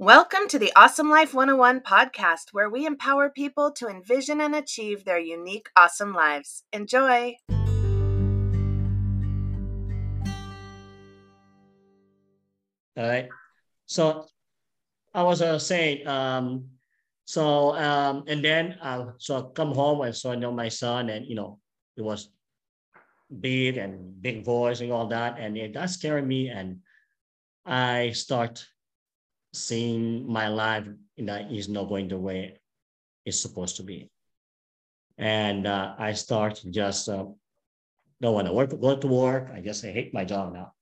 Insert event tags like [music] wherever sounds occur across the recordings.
Welcome to the Awesome Life 101 podcast, where we empower people to envision and achieve their unique, awesome lives. Enjoy. All right. So I was uh, saying, um, so um, and then uh, so I come home and so I know my son, and you know, it was big and big voice and all that, and it does scare me, and I start seeing my life that is not going the way it's supposed to be. And uh, I start just uh, don't want to work, go to work. I just I hate my job now.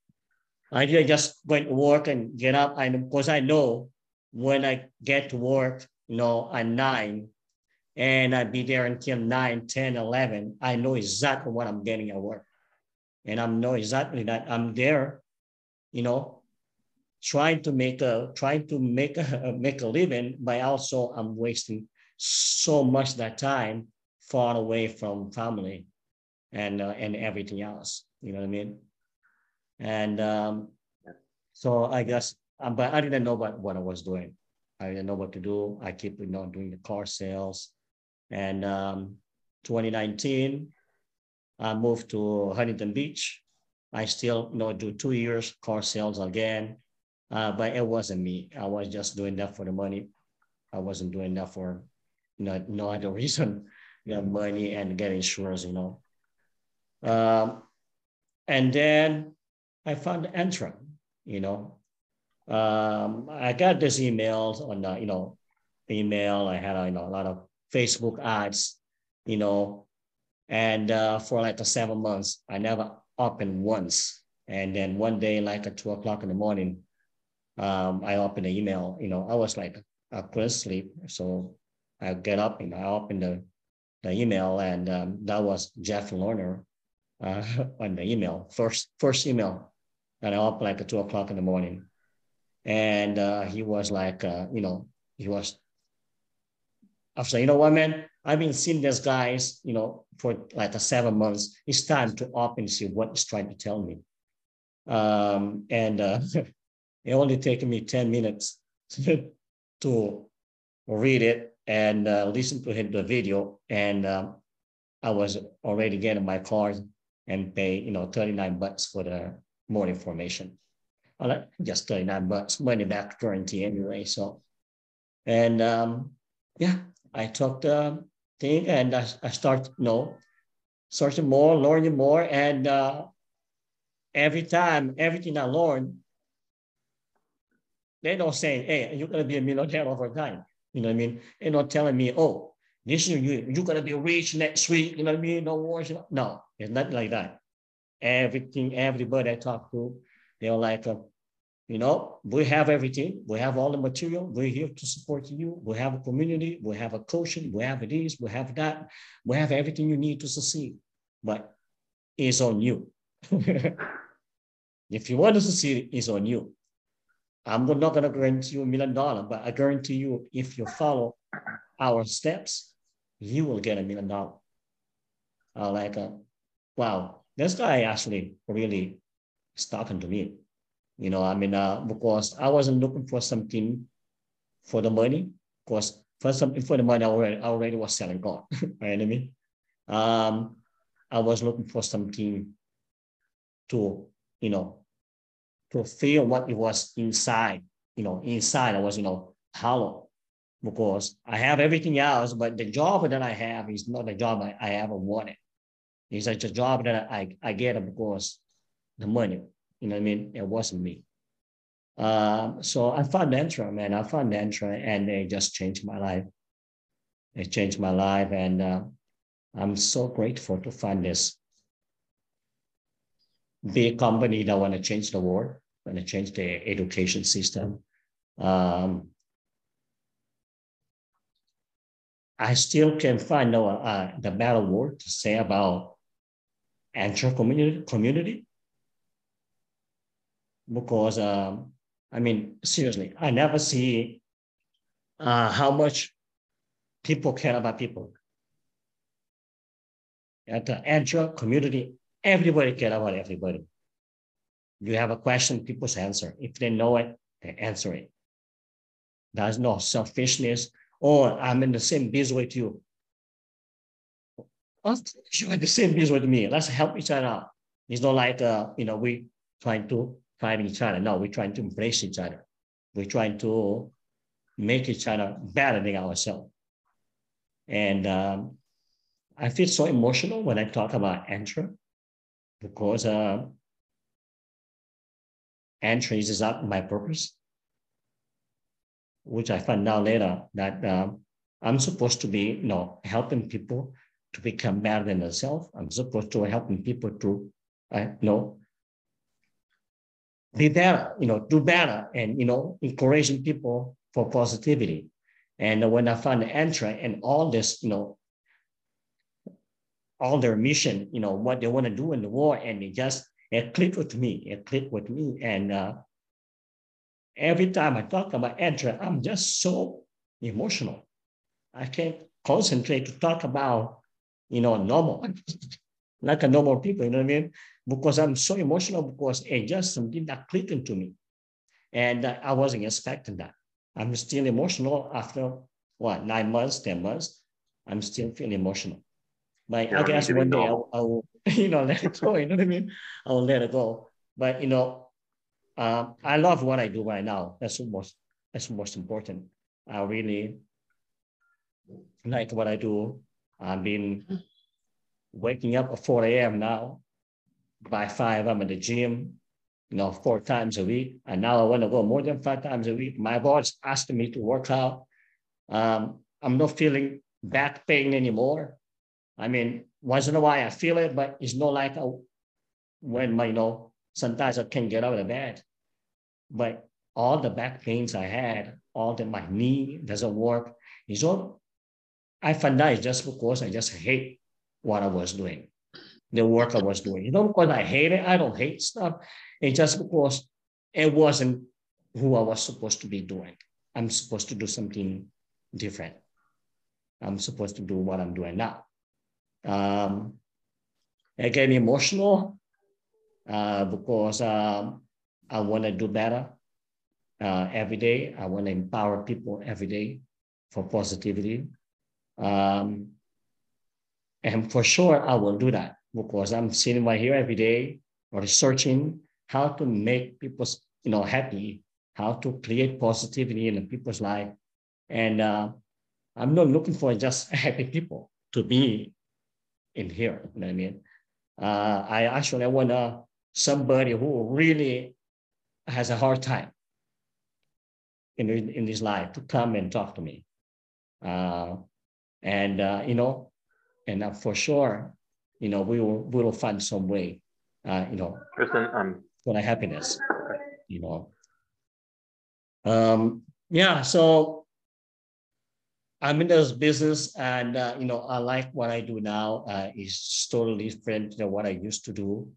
I just going to work and get up. And of course, I know when I get to work, you know, at nine and I'd be there until 9, 10, 11, I know exactly what I'm getting at work. And I know exactly that I'm there, you know, trying to make a trying to make a [laughs] make a living, but also I'm wasting so much that time far away from family and uh, and everything else. You know what I mean? And um, so I guess, um, but I didn't know what, what I was doing. I didn't know what to do. I keep you know doing the car sales. And um, 2019, I moved to Huntington Beach. I still you know do two years car sales again. Uh, but it wasn't me. I was just doing that for the money. I wasn't doing that for know, no other [laughs] reason, know, money and get insurance, you know. Um, and then I found Entre, you know. Um, I got this emails on the, you know, email. I had, you know, a lot of Facebook ads, you know, and uh, for like the seven months, I never opened once. And then one day, like at two o'clock in the morning, um, I opened the email. You know, I was like, I couldn't sleep, so I get up and I opened the the email, and um, that was Jeff Lerner uh, [laughs] on the email first first email, and I opened like at two o'clock in the morning, and uh, he was like, uh, you know, he was. I was like, you know what, man? I've been seeing these guys, you know, for like seven months. It's time to open and see what he's trying to tell me. Um, and uh, [laughs] It only taken me 10 minutes [laughs] to read it and uh, listen to the video. And um, I was already getting my car and pay, you know, 39 bucks for the more information. Just 39 bucks, money back guarantee anyway. So, and um, yeah, I took the thing and I, I start, you know, searching more, learning more. And uh, every time, everything I learned, they're not saying, hey, you're gonna be a millionaire over time. You know what I mean? They're not telling me, oh, this is you, you're gonna be rich next week, you know what I mean? No. No, it's not like that. Everything, everybody I talk to, they're like, uh, you know, we have everything. We have all the material. We're here to support you. We have a community. We have a coaching. We have this. We have that. We have everything you need to succeed. But it's on you. [laughs] if you want to succeed, it's on you. I'm not going to guarantee you a million dollars, but I guarantee you, if you follow our steps, you will get a million dollars. Uh, like, uh, wow, this guy actually really talking to me. You know, I mean, uh, because I wasn't looking for something for the money, because for something for the money, I already, I already was selling God. [laughs] right? I mean, um, I was looking for something to, you know, to feel what it was inside. You know, inside I was, you know, hollow because I have everything else, but the job that I have is not the job I, I ever wanted. It's like a job that I, I get because the money, you know what I mean? It wasn't me. Uh, so I found Entre, man. I found Entre and it just changed my life. It changed my life. And uh, I'm so grateful to find this big company that want to change the world going to change the education system. Um, I still can find no uh, the better word to say about Entre community community because um, I mean seriously, I never see uh, how much people care about people. At the Entre community, everybody care about everybody you have a question, people's answer. If they know it, they answer it. There's no selfishness. Oh, I'm in the same business with you. You're in the same business with me. Let's help each other out. It's not like uh, you know we trying to fight each other. No, we're trying to embrace each other. We're trying to make each other better than ourselves. And um, I feel so emotional when I talk about Entre because uh, Entre is not my purpose, which I found out later that um, I'm supposed to be, you know, helping people to become better than themselves. I'm supposed to helping people to, uh, you know, be better, you know, do better and, you know, encouraging people for positivity. And when I found the Entre and all this, you know, all their mission, you know, what they want to do in the world, and they just it clicked with me. It clicked with me, and uh, every time I talk about Entre, I'm just so emotional. I can't concentrate to talk about, you know, normal, [laughs] like a normal people. You know what I mean? Because I'm so emotional because it just something that clicked into me, and uh, I wasn't expecting that. I'm still emotional after what nine months, ten months. I'm still feeling emotional. But yeah, I guess one day I'll, I'll, [laughs] you know, let it go. You know what I mean? I'll let it go. But you know, um, I love what I do right now. That's most. That's most important. I really like what I do. I've been waking up at 4 a.m. now. By five, I'm in the gym you know, four times a week. And now I want to go more than five times a week. My boss asked me to work out. Um, I'm not feeling back pain anymore. I mean, once in a while I feel it, but it's not like a, when my, you know, sometimes I can't get out of bed. But all the back pains I had, all that my knee doesn't work, is all I find that is just because I just hate what I was doing, the work I was doing. You know, because I hate it, I don't hate stuff. It's just because it wasn't who I was supposed to be doing. I'm supposed to do something different. I'm supposed to do what I'm doing now. Um, get emotional uh, because um, I want to do better uh, every day. I want to empower people every day for positivity. Um, and for sure, I will do that because I'm sitting right here every day researching how to make people you know happy, how to create positivity in people's life. And uh, I'm not looking for just [laughs] happy people to be in here. You know what I mean? Uh, I actually want uh, somebody who really has a hard time in, in his life to come and talk to me. Uh, and, uh, you know, and uh, for sure, you know, we will, we will find some way, uh, you know, Kristen, um, for the happiness, you know. Um, yeah, so I'm in this business and, uh, you know, I like what I do now. Uh, is totally different than what I used to do.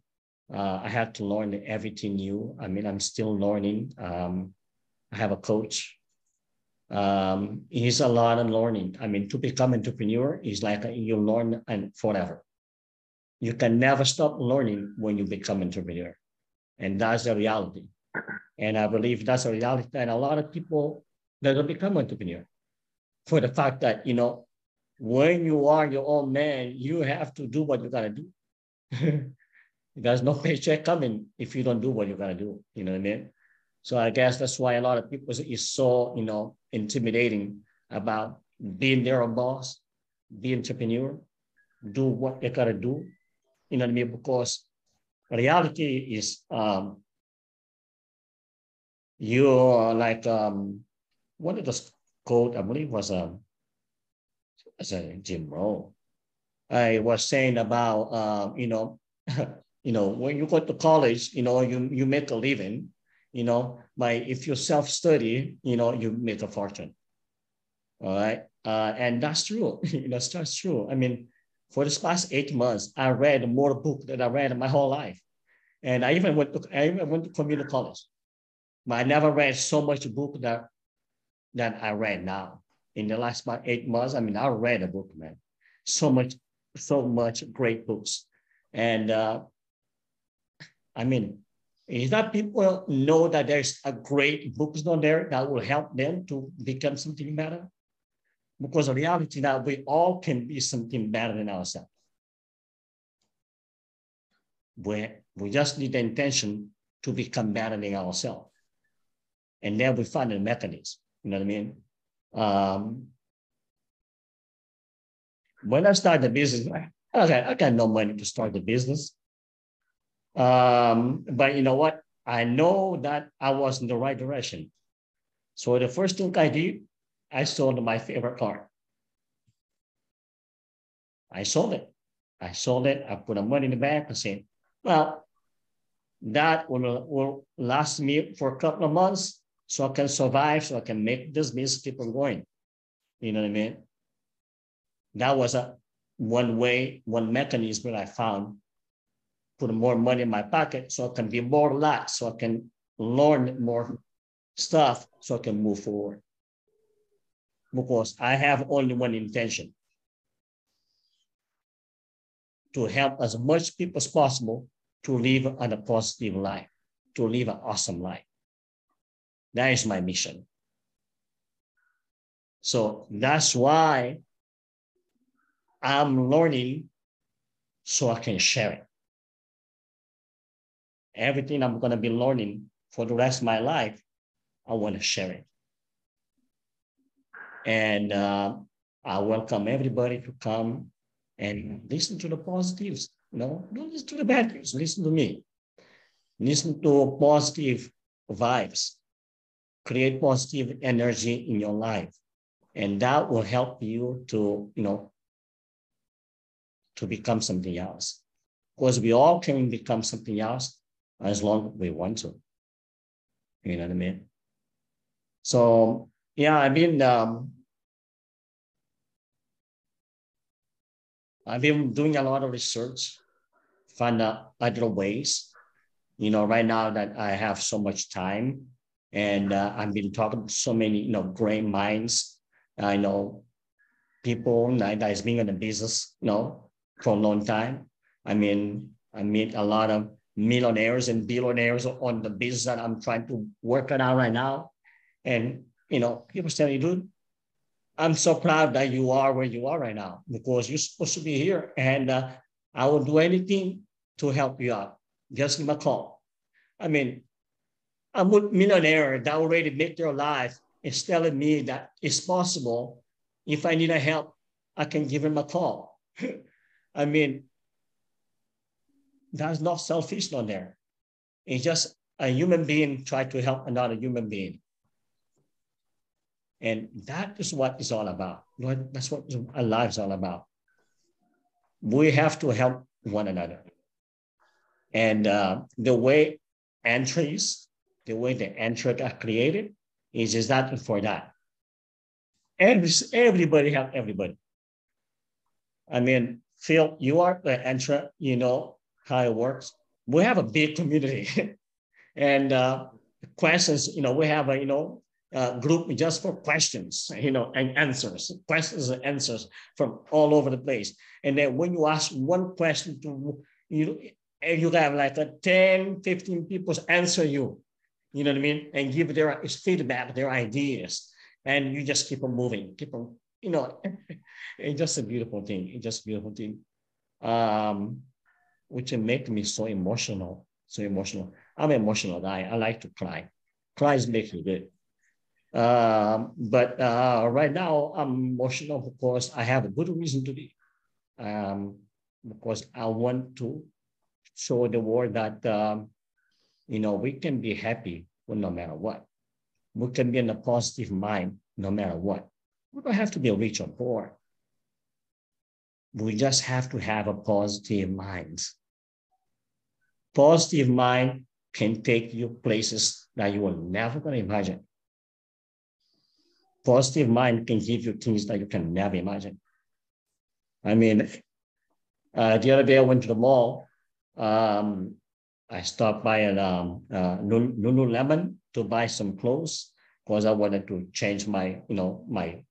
Uh, I had to learn everything new. I mean, I'm still learning. Um, I have a coach. Um, it's a lot of learning. I mean, to become entrepreneur is like a, you learn and forever. You can never stop learning when you become entrepreneur. And that's the reality. And I believe that's a reality that a lot of people that will become entrepreneur for the fact that, you know, when you are your own man, you have to do what you gotta do. [laughs] There's no paycheck coming if you don't do what you gotta do. You know what I mean? So I guess that's why a lot of people is so, you know, intimidating about being their own boss, be entrepreneur, do what you gotta do. You know what I mean? Because reality is um, you're like um, what is the quote? I believe was um, as a Jim Rohn. I was saying about um, you know, [laughs] you know, when you go to college, you know, you you make a living, you know, by if you self study, you know, you make a fortune. All right, uh, and that's true. [laughs] you know, that's true. I mean, for this past eight months, I read more book than I read in my whole life. And I even went to, I even went to community college. But I never read so much book that, that I read now. In the last about eight months, I mean, I read a book, man. So much, so much great books. And uh, I mean, is that people know that there's a great books on there that will help them to become something better. Because the reality that we all can be something better than ourselves. We, we just need the intention to become better than ourselves. And then we find a mechanism. You know what I mean? Um, when I started the business, okay, I got no money to start the business. Um, but you know what? I know that I was in the right direction. So the first thing I did, I sold my favorite car. I sold it. I sold it. I put the money in the bank and said, well, that will, will last me for a couple of months so I can survive, so I can make this business keep on going. You know what I mean? That was a one way, one mechanism that I found put more money in my pocket so I can be more relaxed, so I can learn more stuff, so I can move forward. Because I have only one intention to help as much people as possible to live a positive life, to live an awesome life. That is my mission. So that's why I'm learning so I can share it everything I'm going to be learning for the rest of my life, I want to share it. And uh, I welcome everybody to come and listen to the positives. Know, don't listen to the bad news. Listen to me. Listen to positive vibes. Create positive energy in your life, and that will help you to, you know, to become something else. Because we all can become something else as long as we want to. You know what I mean? So yeah, I mean, um, I've been doing a lot of research, find out other ways. You know, right now that I have so much time, and uh, I've been talking to so many, you know, great minds. I know people that is been in the business, you know, for a long time. I mean, I meet a lot of millionaires and billionaires on the business that I'm trying to work on out right now. And, you know, people say, dude, I'm so proud that you are where you are right now because you're supposed to be here. And uh, I will do anything to help you out. Just give me a call. I mean, a millionaire that already made their life is telling me that it's possible. If I need a help, I can give him a call. [laughs] I mean, that's not selfish on there. It's just a human being try to help another human being. And that is what it's all about. That's what our lives all about. We have to help one another. And uh, the way entries, the way the entry are created is exactly for that. Every, everybody help everybody. I mean, Phil, you are the entry, you know, how it works. We have a big community [laughs] and uh, questions, you know, we have a, you know, a group just for questions, you know, and answers, questions and answers from all over the place. And then when you ask one question to, you you have like a 10, 15 people answer you, you know what I mean? And give their feedback, their ideas. And you just keep on moving, keep on, you know, [laughs] it's just a beautiful thing. It's just a beautiful thing. Um, which make me so emotional, so emotional. I'm emotional guy. I like to cry. Cries make me good. Um, but uh, right now I'm emotional because I have a good reason to be. Um, because I want to show the world that um, you know we can be happy no matter what. We can be in a positive mind no matter what. We don't have to be rich or poor we just have to have a positive mind. Positive mind can take you places that you were never going to imagine. Positive mind can give you things that you can never imagine. I mean, uh, the other day I went to the mall. Um, I stopped by at um, uh, Lululemon to buy some clothes because I wanted to change my, you know, my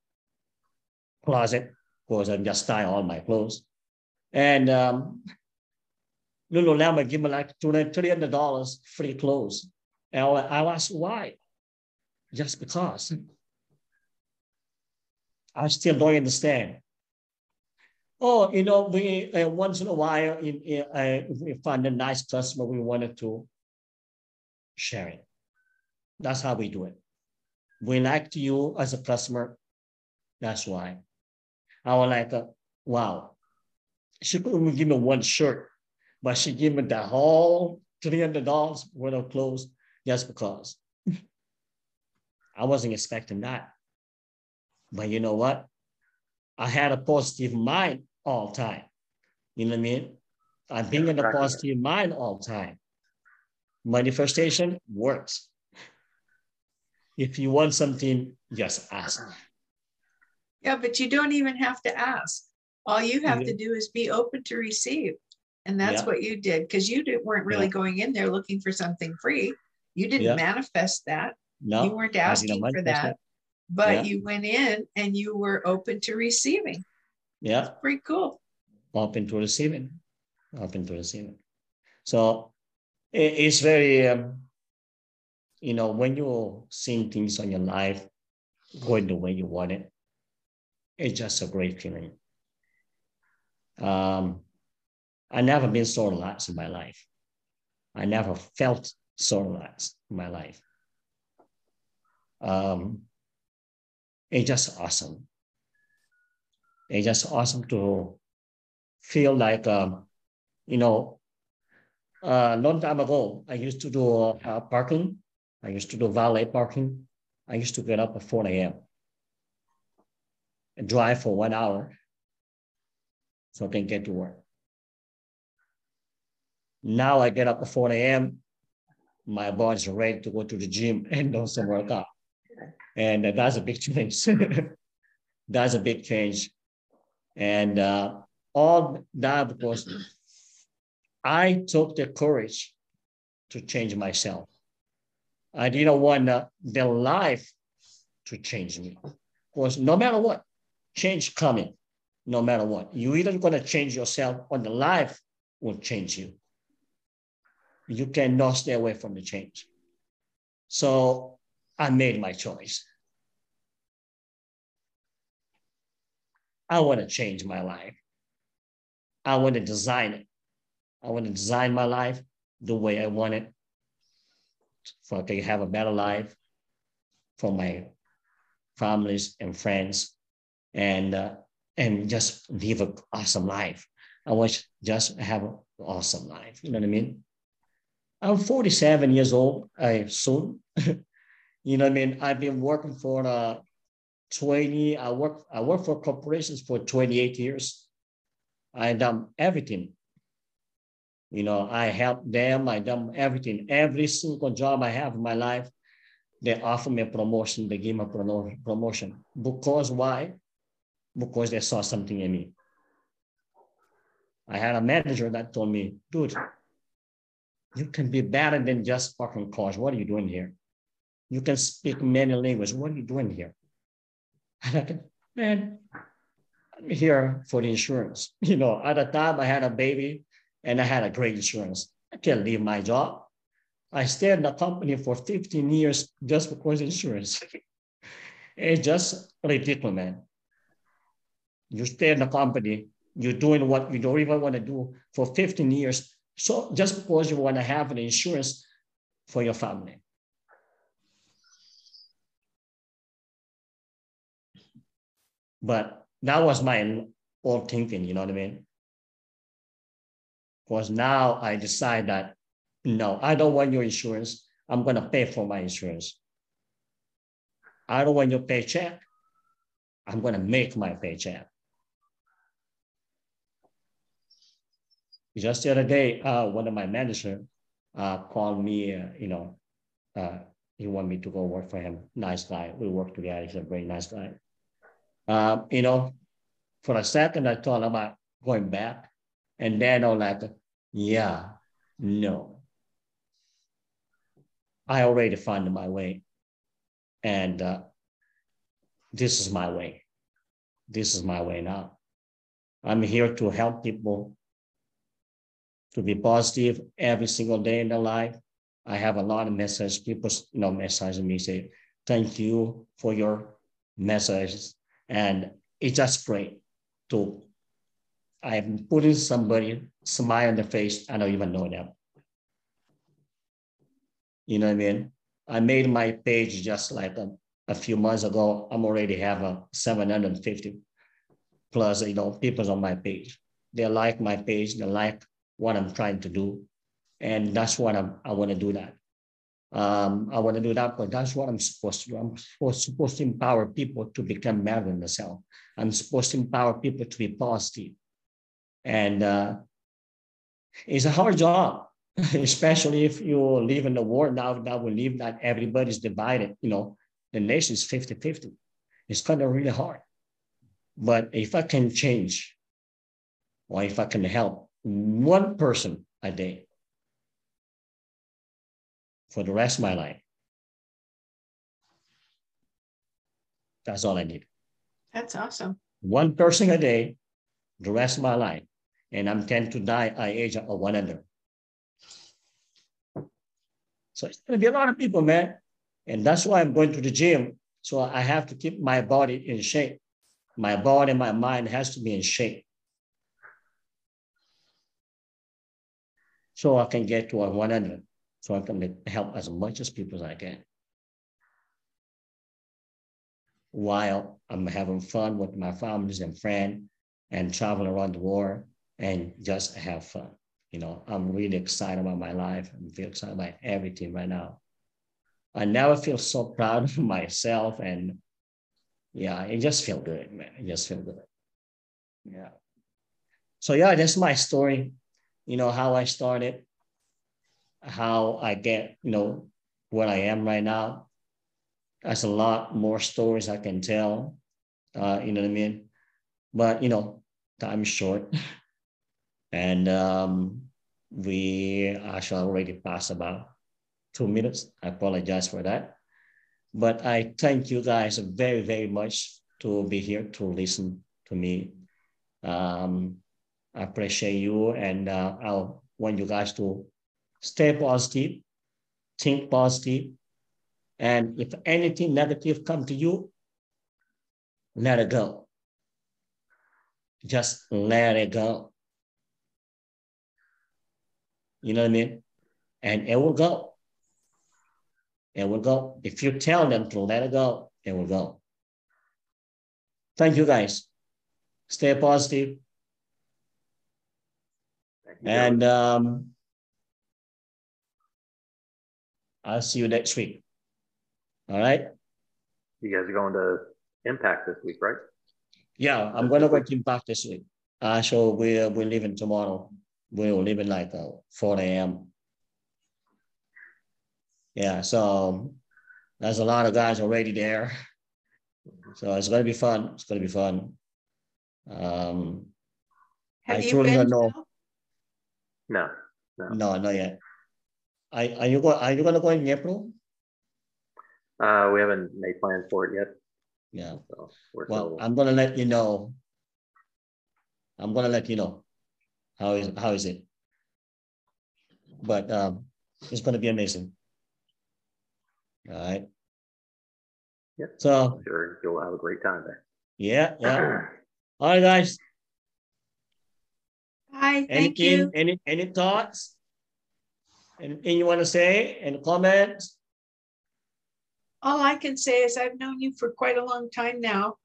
closet because I'm just style all my clothes. And um, Lululemon give me like $300 free clothes. And I asked why? Just because. I still don't understand. Oh, you know, we uh, once in a while, in, in, uh, we find a nice customer, we wanted to share it. That's how we do it. We like you as a customer. That's why. I was like, uh, wow. She couldn't give me one shirt, but she gave me the whole $300 worth of clothes just because. [laughs] I wasn't expecting that. But you know what? I had a positive mind all time. You know what I mean? I'm being in a positive mind all time. Manifestation works. If you want something, just ask. Yeah, but you don't even have to ask. All you have to do is be open to receive. And that's Yeah. what you did because you did, weren't really Yeah. going in there looking for something free. You didn't Yeah. manifest that. No, you weren't asking for manifest that, it. But Yeah. you went in and you were open to receiving. Yeah, That's Pretty cool. open to receiving, open to receiving. So it's very, um, you know, when you're seeing things on your life going the way you want it, it's just a great feeling. Um, I never been so relaxed in my life. I never felt so relaxed in my life. Um, it's just awesome. It's just awesome to feel like, um, you know, a long time ago, I used to do uh, parking. I used to do valet parking. I used to get up at 4 a.m. and drive for one hour so I can get to work. Now I get up at 4 a.m. My body's ready to go to the gym [laughs] and do some workout. And that's a big [laughs] change. that's a big change. And uh, all that because I took the courage to change myself. I didn't want uh, the life to change me. Because no matter what, change coming, no matter what. You either gonna change yourself or the life will change you. You cannot stay away from the change. So I made my choice. I want to change my life. I want to design it. I want to design my life the way I want it. So I can have a better life for my families and friends and uh, and just live an awesome life. I want just have an awesome life. You know what I mean? I'm 47 years old. I soon. [laughs] you know what I mean? I've been working for uh, 20. I work. I work for corporations for 28 years. I done everything. You know, I help them. I done everything. Every single job I have in my life, they offer me a promotion. They give me a promotion because why? Because they saw something in me. I had a manager that told me, dude, you can be better than just fucking cars. What are you doing here? You can speak many languages. What are you doing here? [laughs] And I said, man, I'm here for the insurance. [laughs] You know, at the time I had a baby and I had a great insurance. I can't leave my job. I stayed in the company for 15 years just because of insurance. [laughs] it's just ridiculous, man. You stay in the company, you're doing what you don't even want to do for 15 years. So just because you want to have an insurance for your family. But that was my old thinking, you know what I mean? Because now I decide that no, I don't want your insurance. I'm going to pay for my insurance. I don't want your paycheck. I'm going to make my paycheck. Just the other day, uh, one of my managers uh, called me, uh, you know, uh, he wanted me to go work for him. Nice guy. We work together. He's a very nice guy. Uh, you know, for a second, I thought about going back. And then I was like, yeah, no. I already found my way. And uh, this is my way. This is my way now. I'm here to help people to be positive every single day in their life. I have a lot of messages. People, you know, message me say, "Thank you for your messages," and it's just great to. I'm putting somebody smile on the face. I don't even know them. You know what I mean? I made my page just like a, a few months ago. I'm already have a 750 plus, you know, people on my page. They like my page. They like what I'm trying to do. And that's what I'm, I want to do that. Um, I want to do that, but that's what I'm supposed to do. I'm supposed, supposed to empower people to become better than themselves. I'm supposed to empower people to be positive. And uh, it's a hard job, [laughs] especially if you live in a world now that we live that everybody's divided. You know, the nation is 50 50. It's kind of really hard. But if I can change, or if I can help one person a day for the rest of my life. That's all I need. That's awesome. One person a day, the rest of my life. And I'm tend to die at age of 100. So it's gonna be a lot of people, man. And that's why I'm going to the gym. So I have to keep my body in shape. My body, and my mind has to be in shape. so I can get to a 100, so I can help as much as people as I can. While I'm having fun with my families and friends and traveling around the world and just have fun. You know, I'm really excited about my life. I'm feel excited about everything right now. I never feel so proud of [laughs] myself and yeah, it just feel good, man. It just feel good. Yeah. So yeah, that's my story you know, how I started, how I get, you know, where I am right now. There's a lot more stories I can tell, uh, you know what I mean? But, you know, time is short. [laughs] and um, we actually already passed about two minutes. I apologize for that. But I thank you guys very, very much to be here to listen to me. Um, I appreciate you and uh, I want you guys to stay positive, think positive, and if anything negative come to you, let it go. Just let it go. You know what I mean? And it will go. It will go. If you tell them to let it go, it will go. Thank you guys. Stay positive. positive and um, I'll see you next week. All right. You guys are going to Impact this week, right? Yeah, I'm going to go to Impact this week. Uh, so we're, we're leaving tomorrow. We're leaving like uh, 4 a.m. Yeah, so there's a lot of guys already there. So it's going to be fun. It's going to be fun. Um, Have I you been? Know. No, no, no, not yet. Are, are you going? Are you going to go in April? Uh, we haven't made plans for it yet. Yeah. So well, I'm going to let you know. I'm going to let you know how is how is it. But um, it's going to be amazing. All right. Yep. So I'm sure you'll have a great time there. Yeah, yeah. All right, guys. Hi, thank you. Any any thoughts? Anything you want to say? Any comments? All I can say is I've known you for quite a long time now.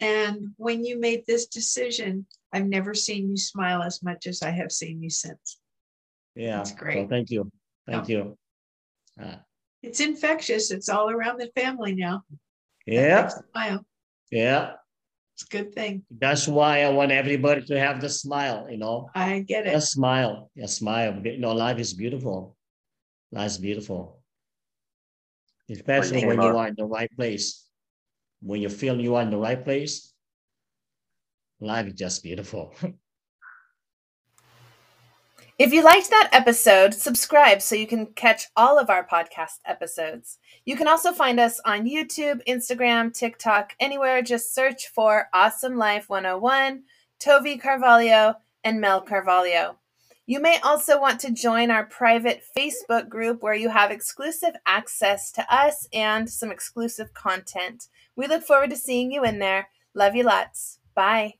And when you made this decision, I've never seen you smile as much as I have seen you since. Yeah. That's great. So thank you. Thank you. Uh, it's infectious. It's all around the family now. Yeah. Smile. Yeah. It's a good thing. That's why I want everybody to have the smile, you know. I get it. A smile. A smile. You know, life is beautiful. Life is beautiful. Especially when you are in the right place. When you feel you are in the right place, life is just beautiful. [laughs] If you liked that episode, subscribe so you can catch all of our podcast episodes. You can also find us on YouTube, Instagram, TikTok, anywhere. Just search for Awesome Life 101, Tovy Carvalho, and Mel Carvalho. You may also want to join our private Facebook group where you have exclusive access to us and some exclusive content. We look forward to seeing you in there. Love you lots. Bye.